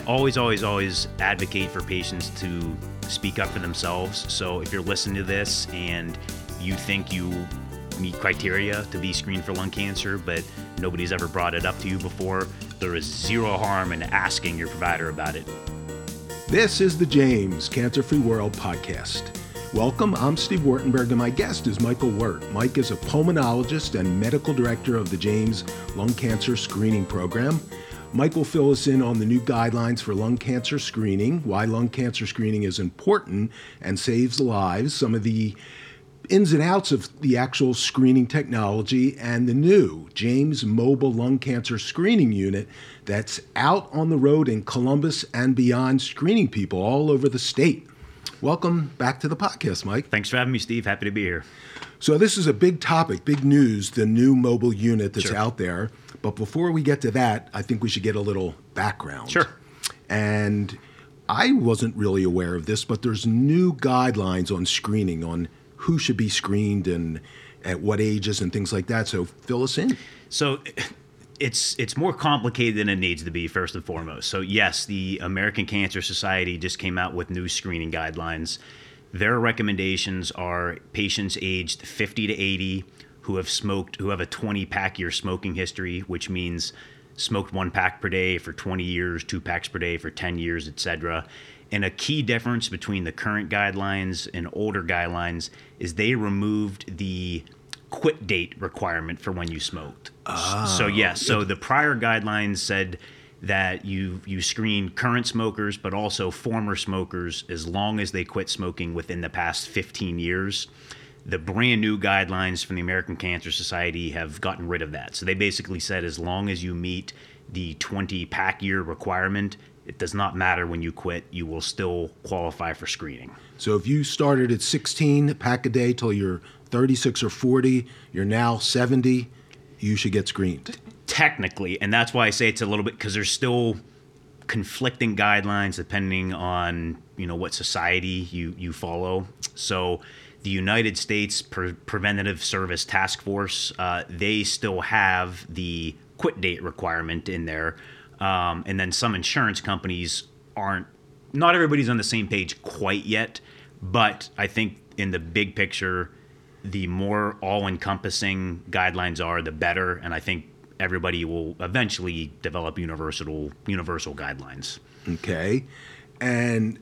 I always, always, always advocate for patients to speak up for themselves. So if you're listening to this and you think you meet criteria to be screened for lung cancer, but nobody's ever brought it up to you before, there is zero harm in asking your provider about it. This is the James Cancer Free World podcast. Welcome, I'm Steve Wartenberg, and my guest is Michael Wert. Mike is a pulmonologist and medical director of the James Lung Cancer Screening Program. Mike will fill us in on the new guidelines for lung cancer screening, why lung cancer screening is important and saves lives, some of the ins and outs of the actual screening technology, and the new James Mobile Lung Cancer Screening Unit that's out on the road in Columbus and beyond, screening people all over the state. Welcome back to the podcast, Mike. Thanks for having me, Steve. Happy to be here. So, this is a big topic, big news the new mobile unit that's Sure. out there. But before we get to that, I think we should get a little background. Sure. And I wasn't really aware of this, but there's new guidelines on screening, on who should be screened and at what ages and things like that. So, fill us in. So it's it's more complicated than it needs to be first and foremost. So yes, the American Cancer Society just came out with new screening guidelines. Their recommendations are patients aged 50 to 80 who have smoked who have a 20 pack year smoking history, which means smoked one pack per day for 20 years, two packs per day for 10 years, etc. And a key difference between the current guidelines and older guidelines is they removed the quit date requirement for when you smoked. Oh. so yes, so the prior guidelines said that you you screen current smokers but also former smokers as long as they quit smoking within the past 15 years. The brand new guidelines from the American Cancer Society have gotten rid of that. So they basically said as long as you meet the 20 pack year requirement, it does not matter when you quit, you will still qualify for screening. So, if you started at 16 pack a day till you're 36 or 40, you're now 70, you should get screened. technically, and that's why I say it's a little bit because there's still conflicting guidelines depending on you know what society you you follow. So the United States Pre- Preventative Service Task Force uh, they still have the quit date requirement in there, um, and then some insurance companies aren't. Not everybody's on the same page quite yet, but I think in the big picture, the more all-encompassing guidelines are, the better. And I think everybody will eventually develop universal universal guidelines. Okay. And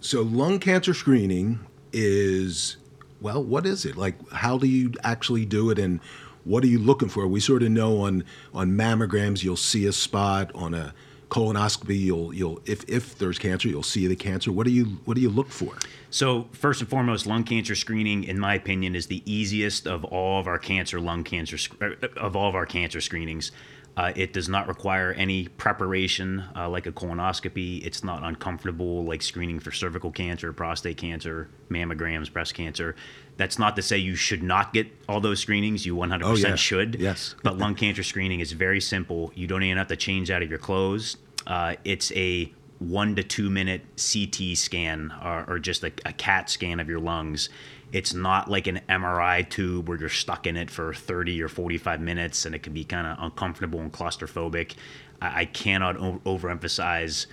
so lung cancer screening is, well, what is it? Like, how do you actually do it and what are you looking for? We sort of know on, on mammograms, you'll see a spot on a colonoscopy. You'll, you'll, if, if there's cancer, you'll see the cancer. What do you, what do you look for? So first and foremost, lung cancer screening, in my opinion, is the easiest of all of our cancer lung cancer uh, of all of our cancer screenings. Uh, it does not require any preparation uh, like a colonoscopy. It's not uncomfortable like screening for cervical cancer, prostate cancer, mammograms, breast cancer. That's not to say you should not get all those screenings. You 100% Oh, yeah. should. Yes. But lung cancer screening is very simple. You don't even have to change out of your clothes. Uh, it's a one to two minute CT scan or, or just a, a CAT scan of your lungs. It's not like an MRI tube where you're stuck in it for 30 or 45 minutes and it can be kind of uncomfortable and claustrophobic. I, I cannot o- overemphasize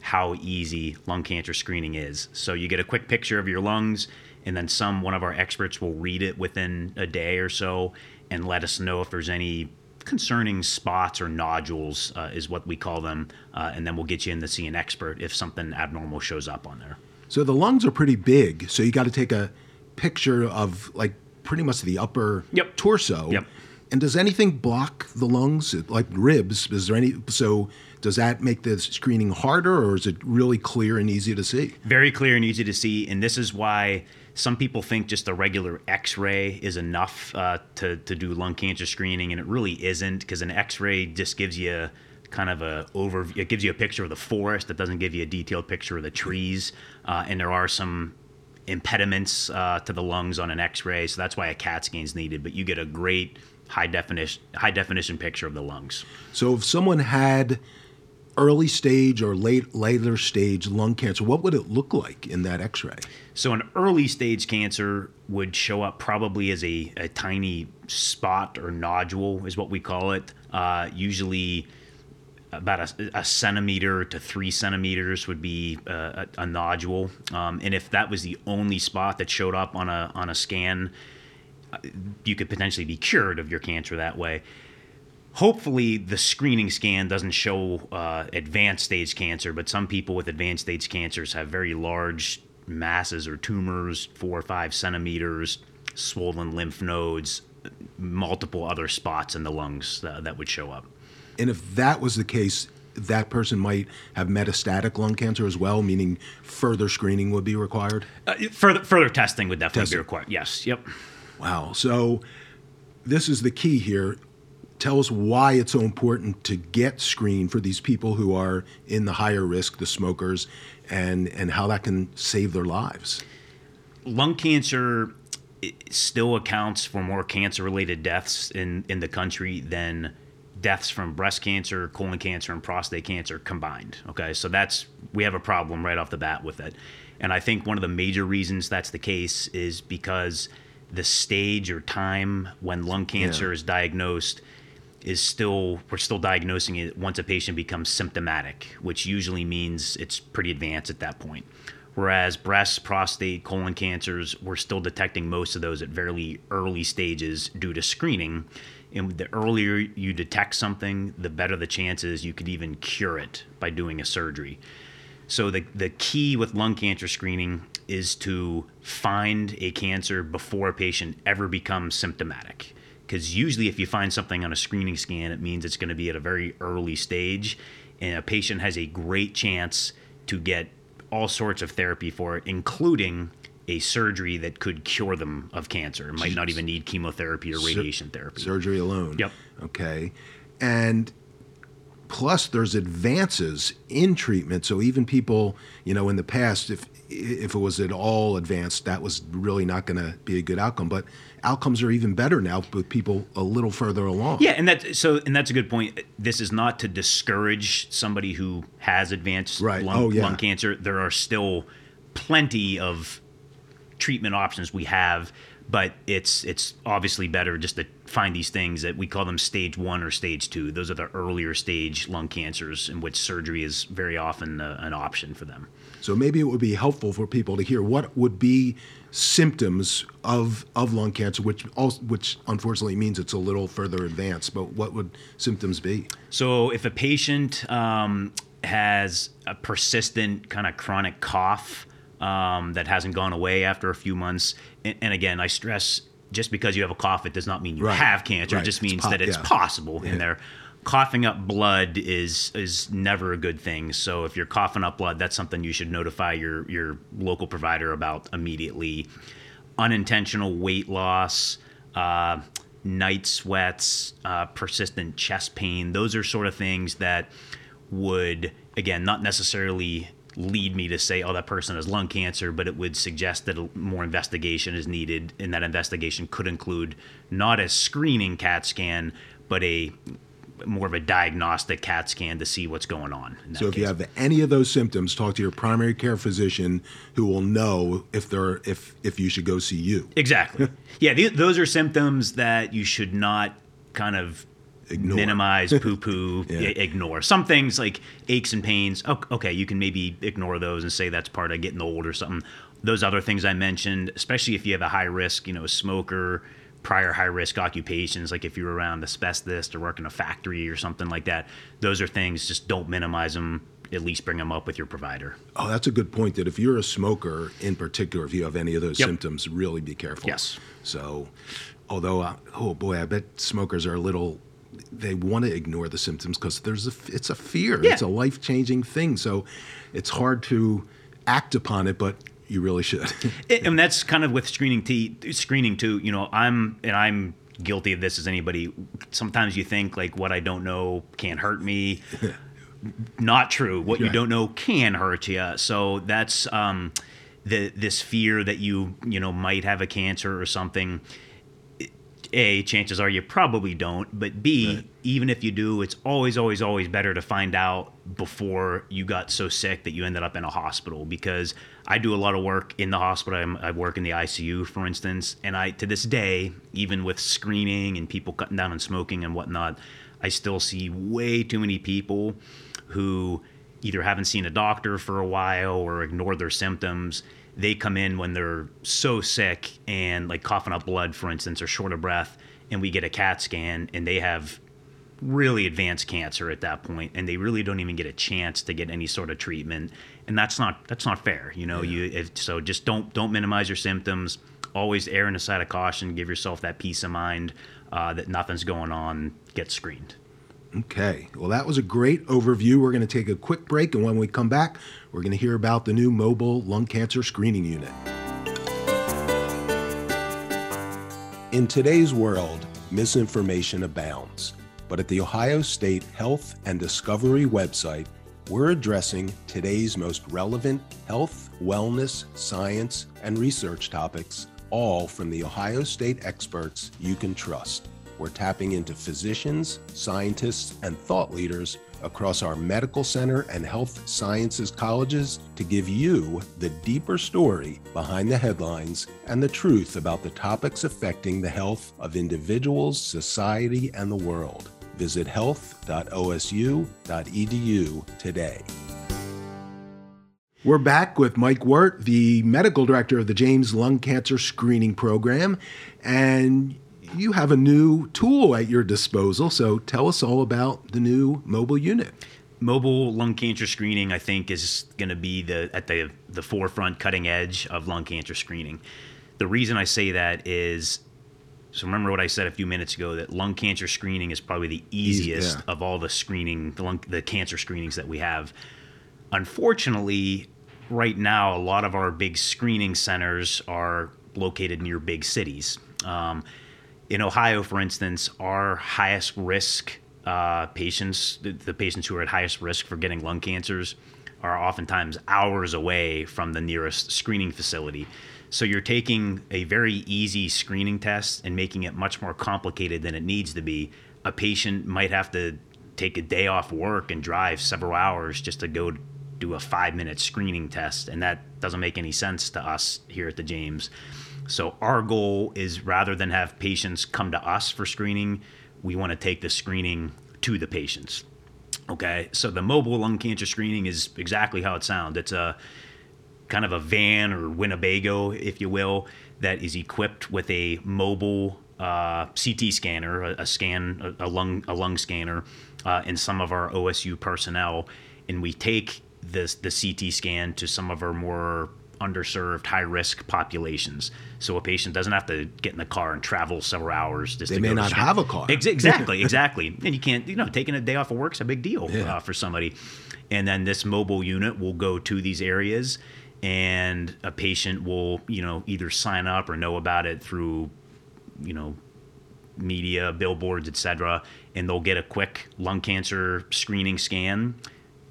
how easy lung cancer screening is. So you get a quick picture of your lungs, and then some one of our experts will read it within a day or so and let us know if there's any concerning spots or nodules, uh, is what we call them, uh, and then we'll get you in to see an expert if something abnormal shows up on there. So the lungs are pretty big. So you got to take a picture of like pretty much the upper Yep. torso. Yep. And does anything block the lungs, like ribs? Is there any? So does that make the screening harder, or is it really clear and easy to see? very clear and easy to see and this is why some people think just a regular x-ray is enough uh, to, to do lung cancer screening and it really isn't because an x-ray just gives you kind of a overview it gives you a picture of the forest it doesn't give you a detailed picture of the trees uh, and there are some impediments uh, to the lungs on an x-ray so that's why a cat scan is needed but you get a great high definition high definition picture of the lungs So if someone had early stage or late later stage lung cancer, what would it look like in that X-ray? So an early stage cancer would show up probably as a, a tiny spot or nodule, is what we call it. Uh, usually about a, a, centimeter to three centimeters would be uh, a, a, nodule, um, and if that was the only spot that showed up on a on a scan, uh, you could potentially be cured of your cancer that way. Hopefully, the screening scan doesn't show uh, advanced stage cancer, but some people with advanced stage cancers have very large masses or tumors, four or five centimeters, swollen lymph nodes, multiple other spots in the lungs uh, that would show up. And if that was the case, that person might have metastatic lung cancer as well, meaning further screening would be required? Uh, further, further testing would definitely testing. be required. Yes. Yep. Wow. So this is the key here. Tell us why it's so important to get screened for these people who are in the higher risk, the smokers, and, and how that can save their lives. Lung cancer still accounts for more cancer related deaths in, in the country than deaths from breast cancer, colon cancer, and prostate cancer combined. Okay, so that's we have a problem right off the bat with it. And I think one of the major reasons that's the case is because the stage or time when lung cancer yeah. is diagnosed is still we're still diagnosing it once a patient becomes symptomatic, which usually means it's pretty advanced at that point. Whereas breast, prostate, colon cancers, we're still detecting most of those at very early stages due to screening and the earlier you detect something, the better the chances you could even cure it by doing a surgery. So the the key with lung cancer screening is to find a cancer before a patient ever becomes symptomatic. Because usually, if you find something on a screening scan, it means it's going to be at a very early stage, and a patient has a great chance to get all sorts of therapy for it, including a surgery that could cure them of cancer. It might not even need chemotherapy or radiation Sur- therapy. Surgery alone. Yep. Okay. And plus there's advances in treatment so even people you know in the past if if it was at all advanced that was really not going to be a good outcome but outcomes are even better now with people a little further along yeah and that so and that's a good point this is not to discourage somebody who has advanced right. lung, oh, yeah. lung cancer there are still plenty of treatment options we have, but it's it's obviously better just to find these things that we call them stage one or stage two. Those are the earlier stage lung cancers in which surgery is very often a, an option for them. So maybe it would be helpful for people to hear what would be symptoms of of lung cancer, which also, which unfortunately means it's a little further advanced. But what would symptoms be? So if a patient um, has a persistent kind of chronic cough um, that hasn't gone away after a few months. And, and, again, I stress just because you have a cough, it does not mean you right. have cancer. Right. It just means that it's yeah. possible yeah. in there. Coughing up blood is is never a good thing. So if you're coughing up blood, that's something you should notify your your local provider about immediately. Unintentional weight loss, uh, night sweats, uh, persistent chest pain. Those are sort of things that would again not necessarily lead me to say, oh, that person has lung cancer, but it would suggest that more investigation is needed, and that investigation could include not a screening CAT scan, but a more of a diagnostic CAT scan to see what's going on. So, if case. you have any of those symptoms, talk to your primary care physician, who will know if they're if if you should go see you. Exactly. yeah, th- those are symptoms that you should not kind of ignore. minimize, poo poo, yeah. ignore. Some things like aches and pains, okay, you can maybe ignore those and say that's part of getting old or something. Those other things I mentioned, especially if you have a high risk, you know, a smoker, prior high risk occupations, like if you're around asbestos or work in a factory or something like that, those are things, just don't minimize them. At least bring them up with your provider. Oh, that's a good point. That if you're a smoker in particular, if you have any of those yep. symptoms, really be careful. Yes. So, although, uh, oh boy, I bet smokers are a little they want to ignore the symptoms because there's a it's a fear. Yeah. It's a life changing thing. So it's hard to act upon it, but you really should. it, and that's kind of with screening t screening too. You know, I'm and I'm guilty of this as anybody. Sometimes you think like what I don't know can't hurt me. Not true. What you don't know can hurt you. So that's um, the this fear that you you know might have a cancer or something a chances are you probably don't but b right. even if you do it's always always always better to find out before you got so sick that you ended up in a hospital because i do a lot of work in the hospital I'm, i work in the icu for instance and i to this day even with screening and people cutting down on smoking and whatnot i still see way too many people who either haven't seen a doctor for a while or ignore their symptoms they come in when they're so sick and like coughing up blood, for instance, or short of breath, and we get a CAT scan and they have really advanced cancer at that point and they really don't even get a chance to get any sort of treatment and that's not that's not fair you know? Yeah. you if, so just don't don't minimize your symptoms. Always err on the side of caution give yourself that peace of mind uh, that nothing's going on get screened Okay, well, that was a great overview. We're going to take a quick break, and when we come back, we're going to hear about the new mobile lung cancer screening unit. In today's world, misinformation abounds. But at the Ohio State Health and Discovery website, we're addressing today's most relevant health, wellness, science, and research topics, all from the Ohio State experts you can trust. We're tapping into physicians, scientists, and thought leaders across our medical center and health sciences colleges to give you the deeper story behind the headlines and the truth about the topics affecting the health of individuals, society, and the world. Visit health.osu.edu today. We're back with Mike Wert, the medical director of the James Lung Cancer Screening Program. And you have a new tool at your disposal. So tell us all about the new mobile unit. Mobile lung cancer screening, I think, is going to be the at the the forefront, cutting edge of lung cancer screening. The reason I say that is so remember what I said a few minutes ago that lung cancer screening is probably the easiest yeah. of all the screening, the, lung, the cancer screenings that we have. Unfortunately, right now, a lot of our big screening centers are located near big cities. Um, in Ohio, for instance, our highest risk uh, patients, the, the, patients who are at highest risk for getting lung cancers, are oftentimes hours away from the nearest screening facility. So you're taking a very easy screening test and making it much more complicated than it needs to be. A patient might have to take a day off work and drive several hours just to go do a five minute screening test. And that doesn't make any sense to us here at the James. So our goal is rather than have patients come to us for screening, we want to take the screening to the patients. Okay, so the mobile lung cancer screening is exactly how it sounds. It's a kind of a van or Winnebago, if you will, that is equipped with a mobile uh, CT scanner, a, a scan, a, a, lung, a lung scanner, uh, in some of our OSU personnel, and we take this the CT scan to some of our more underserved, high risk populations. So a patient doesn't have to get in the car and travel several hours. Just they may not have a car. Ex- exactly, exactly. and you can't, you know, taking a day off of work is a big deal yeah. uh, for somebody. And then this mobile unit will go to these areas, and a patient will, you know, either sign up or know about it through, you know, media, billboards, etc. And they'll get a quick lung cancer screening scan.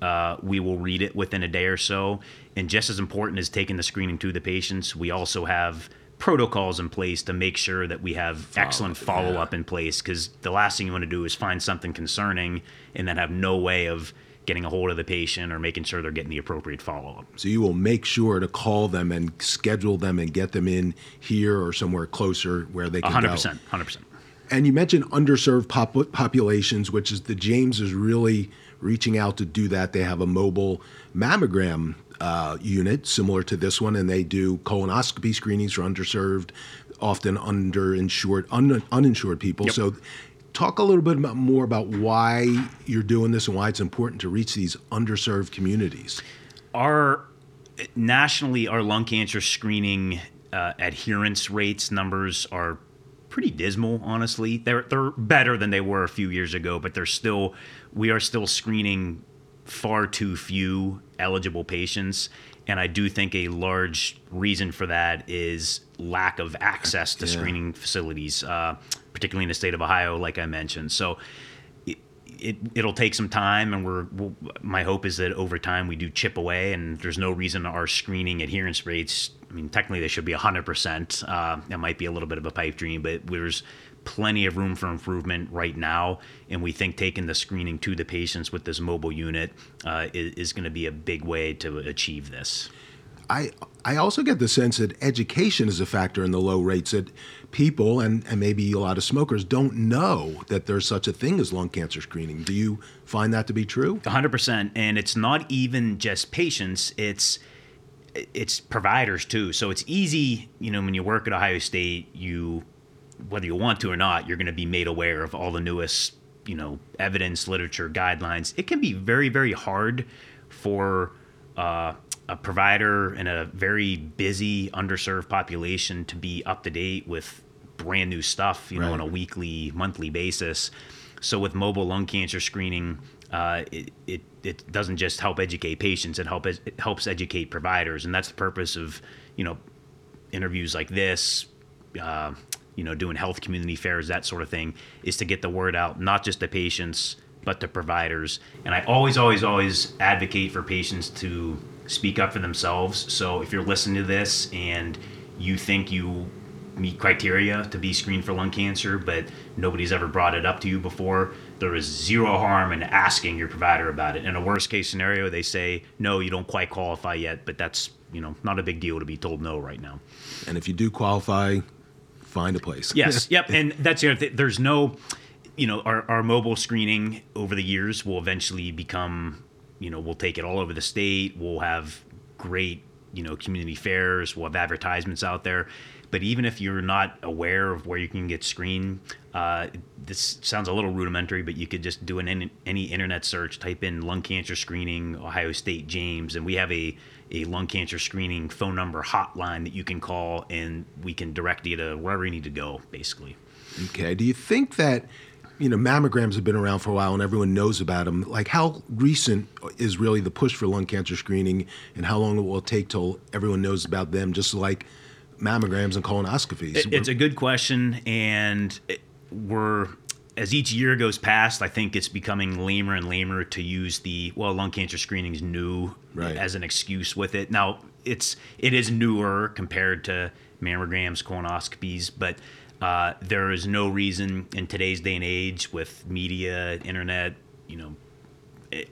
Uh, we will read it within a day or so and just as important as taking the screening to the patients, we also have protocols in place to make sure that we have follow, excellent follow up yeah. in place because the last thing you want to do is find something concerning and then have no way of getting a hold of the patient or making sure they're getting the appropriate follow up. So you will make sure to call them and schedule them and get them in here or somewhere closer where they can 100%, go. 100%. And you mentioned underserved pop- populations, which is the James is really reaching out to do that. They have a mobile mammogram uh, unit similar to this one, and they do colonoscopy screenings for underserved, often underinsured, un, uninsured people. Yep. So, talk a little bit about, more about why you're doing this and why it's important to reach these underserved communities. Our nationally, our lung cancer screening uh, adherence rates numbers are pretty dismal. Honestly, they're they're better than they were a few years ago, but they're still we are still screening far too few eligible patients. And I do think a large reason for that is lack of access to yeah. screening facilities, uh, particularly in the state of Ohio, like I mentioned. So it, it will take some time, and we're we'll, my hope is that over time we do chip away, and there's no reason our screening adherence rates. I mean, technically they should be 100%. Uh, that might be a little bit of a pipe dream, but there's plenty of room for improvement right now, and we think taking the screening to the patients with this mobile unit uh, is, is going to be a big way to achieve this. I I also get the sense that education is a factor in the low rates that people and, and maybe a lot of smokers don't know that there's such a thing as lung cancer screening. Do you find that to be true? 100%. And it's not even just patients, it's it's providers too. So it's easy, you know, when you work at Ohio State, you whether you want to or not, you're going to be made aware of all the newest, you know, evidence, literature, guidelines. It can be very, very hard for uh, a provider in a very busy, underserved population to be up to date with brand new stuff, you know, on a weekly, monthly basis. So with mobile lung cancer screening, uh, it, it, it doesn't just help educate patients; it help it helps educate providers, and that's the purpose of you know interviews like this. Uh, you know, doing health community fairs, that sort of thing, is to get the word out, not just to patients, but to providers. And I always, always, always advocate for patients to speak up for themselves. So if you're listening to this and you think you meet criteria to be screened for lung cancer, but nobody's ever brought it up to you before, there is zero harm in asking your provider about it. In a worst case scenario, they say, no, you don't quite qualify yet, but that's, you know, not a big deal to be told no right now. And if you do qualify, find a place. Yes. yep. And that's the other thing. There's no, you know, our, our mobile screening over the years will eventually become you know, we'll take it all over the state. We'll have great, you know, community fairs. We'll have advertisements out there. But even if you're not aware of where you can get screened, uh, this sounds a little rudimentary, but you could just do an any internet search, type in lung cancer screening, Ohio State James, and we have a a lung cancer screening phone number hotline that you can call, and we can direct you to wherever you need to go, basically. Okay. Do you think that you know, mammograms have been around for a while and everyone knows about them. Like, how recent is really the push for lung cancer screening, and how long it will take till everyone knows about them? Just like mammograms and colonoscopies. it's a good question, and we're as each year goes past, I think it's becoming lamer and lamer to use the well, lung cancer screening is new right. as an excuse with it. Now, it's it is newer compared to mammograms, colonoscopies, but uh, there is no reason in today's day and age with media, internet, you know,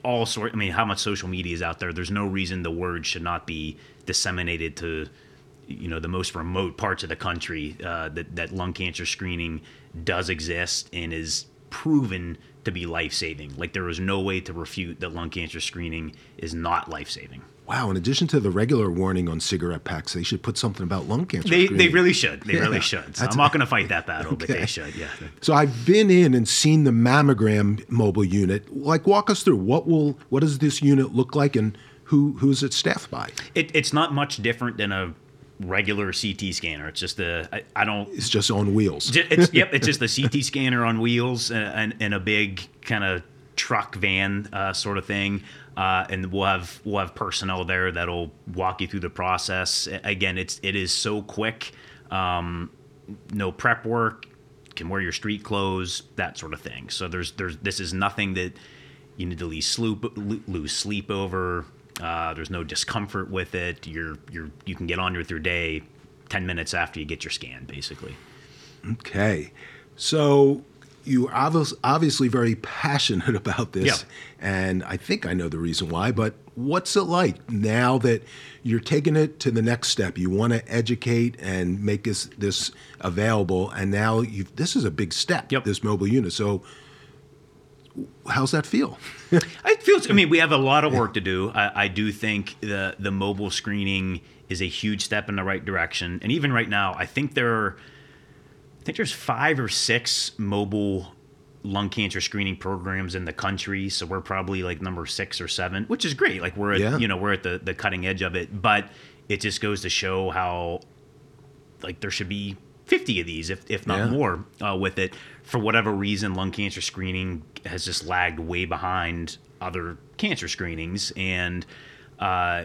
all sort. I mean, how much social media is out there? There's no reason the word should not be disseminated to, you know, the most remote parts of the country uh, that that lung cancer screening does exist and is proven to be life saving. Like there is no way to refute that lung cancer screening is not life saving. Wow! In addition to the regular warning on cigarette packs, they should put something about lung cancer. They, they really should. They yeah, really should. So I'm not going to fight that battle, okay. but they should. Yeah. So I've been in and seen the mammogram mobile unit. Like, walk us through what will what does this unit look like, and who who's it staffed by? It, it's not much different than a regular CT scanner. It's just a I, I don't. It's just on wheels. It's, yep. It's just a CT scanner on wheels and, and, and a big kind of truck van uh, sort of thing. Uh, and we'll have we'll have personnel there that'll walk you through the process. Again, it's it is so quick, um, no prep work, can wear your street clothes, that sort of thing. So there's there's this is nothing that you need to lose sleep lose sleep over. Uh, there's no discomfort with it. You're you're you can get on with your day ten minutes after you get your scan, basically. Okay, so you are obviously very passionate about this, yeah. and I think I know the reason why. But what's it like now that you're taking it to the next step? You want to educate and make this this available, and now this is a big step. Yep. This mobile unit. So, how's that feel? it feels. I mean, we have a lot of work to do. I, I do think the the mobile screening is a huge step in the right direction, and even right now, I think there are I think there's five or six mobile lung cancer screening programs in the country. So we're probably like number six or seven, which is great. Like we're at, yeah. you know we're at the the cutting edge of it. But it just goes to show how like there should be 50 of these, if if not yeah. more, uh, with it. For whatever reason, lung cancer screening has just lagged way behind other cancer screenings and uh,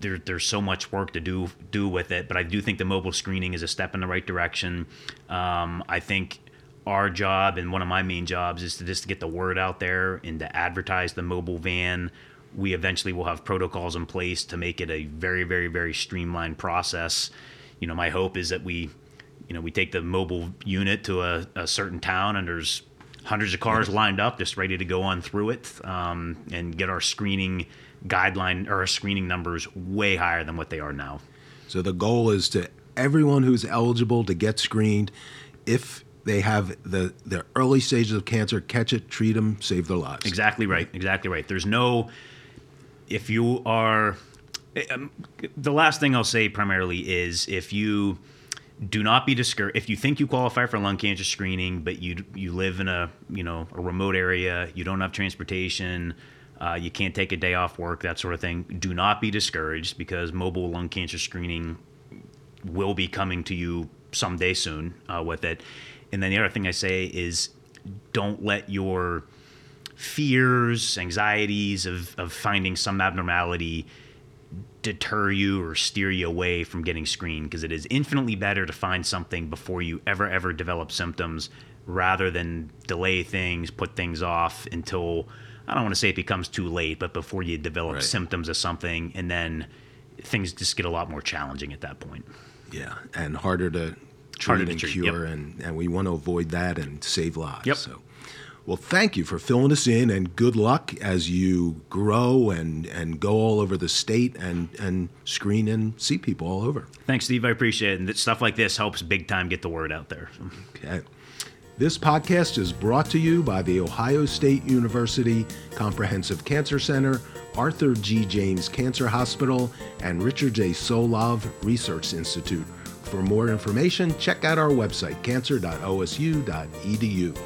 there, there's so much work to do do with it, but I do think the mobile screening is a step in the right direction. Um, I think our job and one of my main jobs is to just to get the word out there and to advertise the mobile van. We eventually will have protocols in place to make it a very, very, very streamlined process. You know, my hope is that we you know, we take the mobile unit to a, a certain town, and there's hundreds of cars lined up, just ready to go on through it, um, and get our screening guideline or our screening numbers way higher than what they are now. So the goal is to everyone who's eligible to get screened, if they have the the early stages of cancer, catch it, treat them, save their lives. Exactly right. Exactly right. There's no, if you are, um, the last thing I'll say primarily is if you do not be discouraged if you think you qualify for lung cancer screening but you you live in a you know a remote area you don't have transportation uh, you can't take a day off work that sort of thing do not be discouraged because mobile lung cancer screening will be coming to you someday soon uh, with it. And then the other thing i say is don't let your fears anxieties of, of finding some abnormality deter you or steer you away from getting screened because it is infinitely better to find something before you ever ever develop symptoms rather than delay things put things off until i don't want to say it becomes too late but before you develop Right. symptoms of something and then things just get a lot more challenging at that point Yeah, and harder to treat Harder to and treat, cure, and, and we want to avoid that and save lives. Yep. So, well, thank you for filling us in, and good luck as you grow and and go all over the state and and screen and see people all over. thanks steve i appreciate it and stuff like this helps big time get the word out there Okay. This podcast is brought to you by the Ohio State University Comprehensive Cancer Center, Arthur G. James Cancer Hospital, and Richard J. Solove Research Institute. For more information, check out our website, cancer.osu.edu.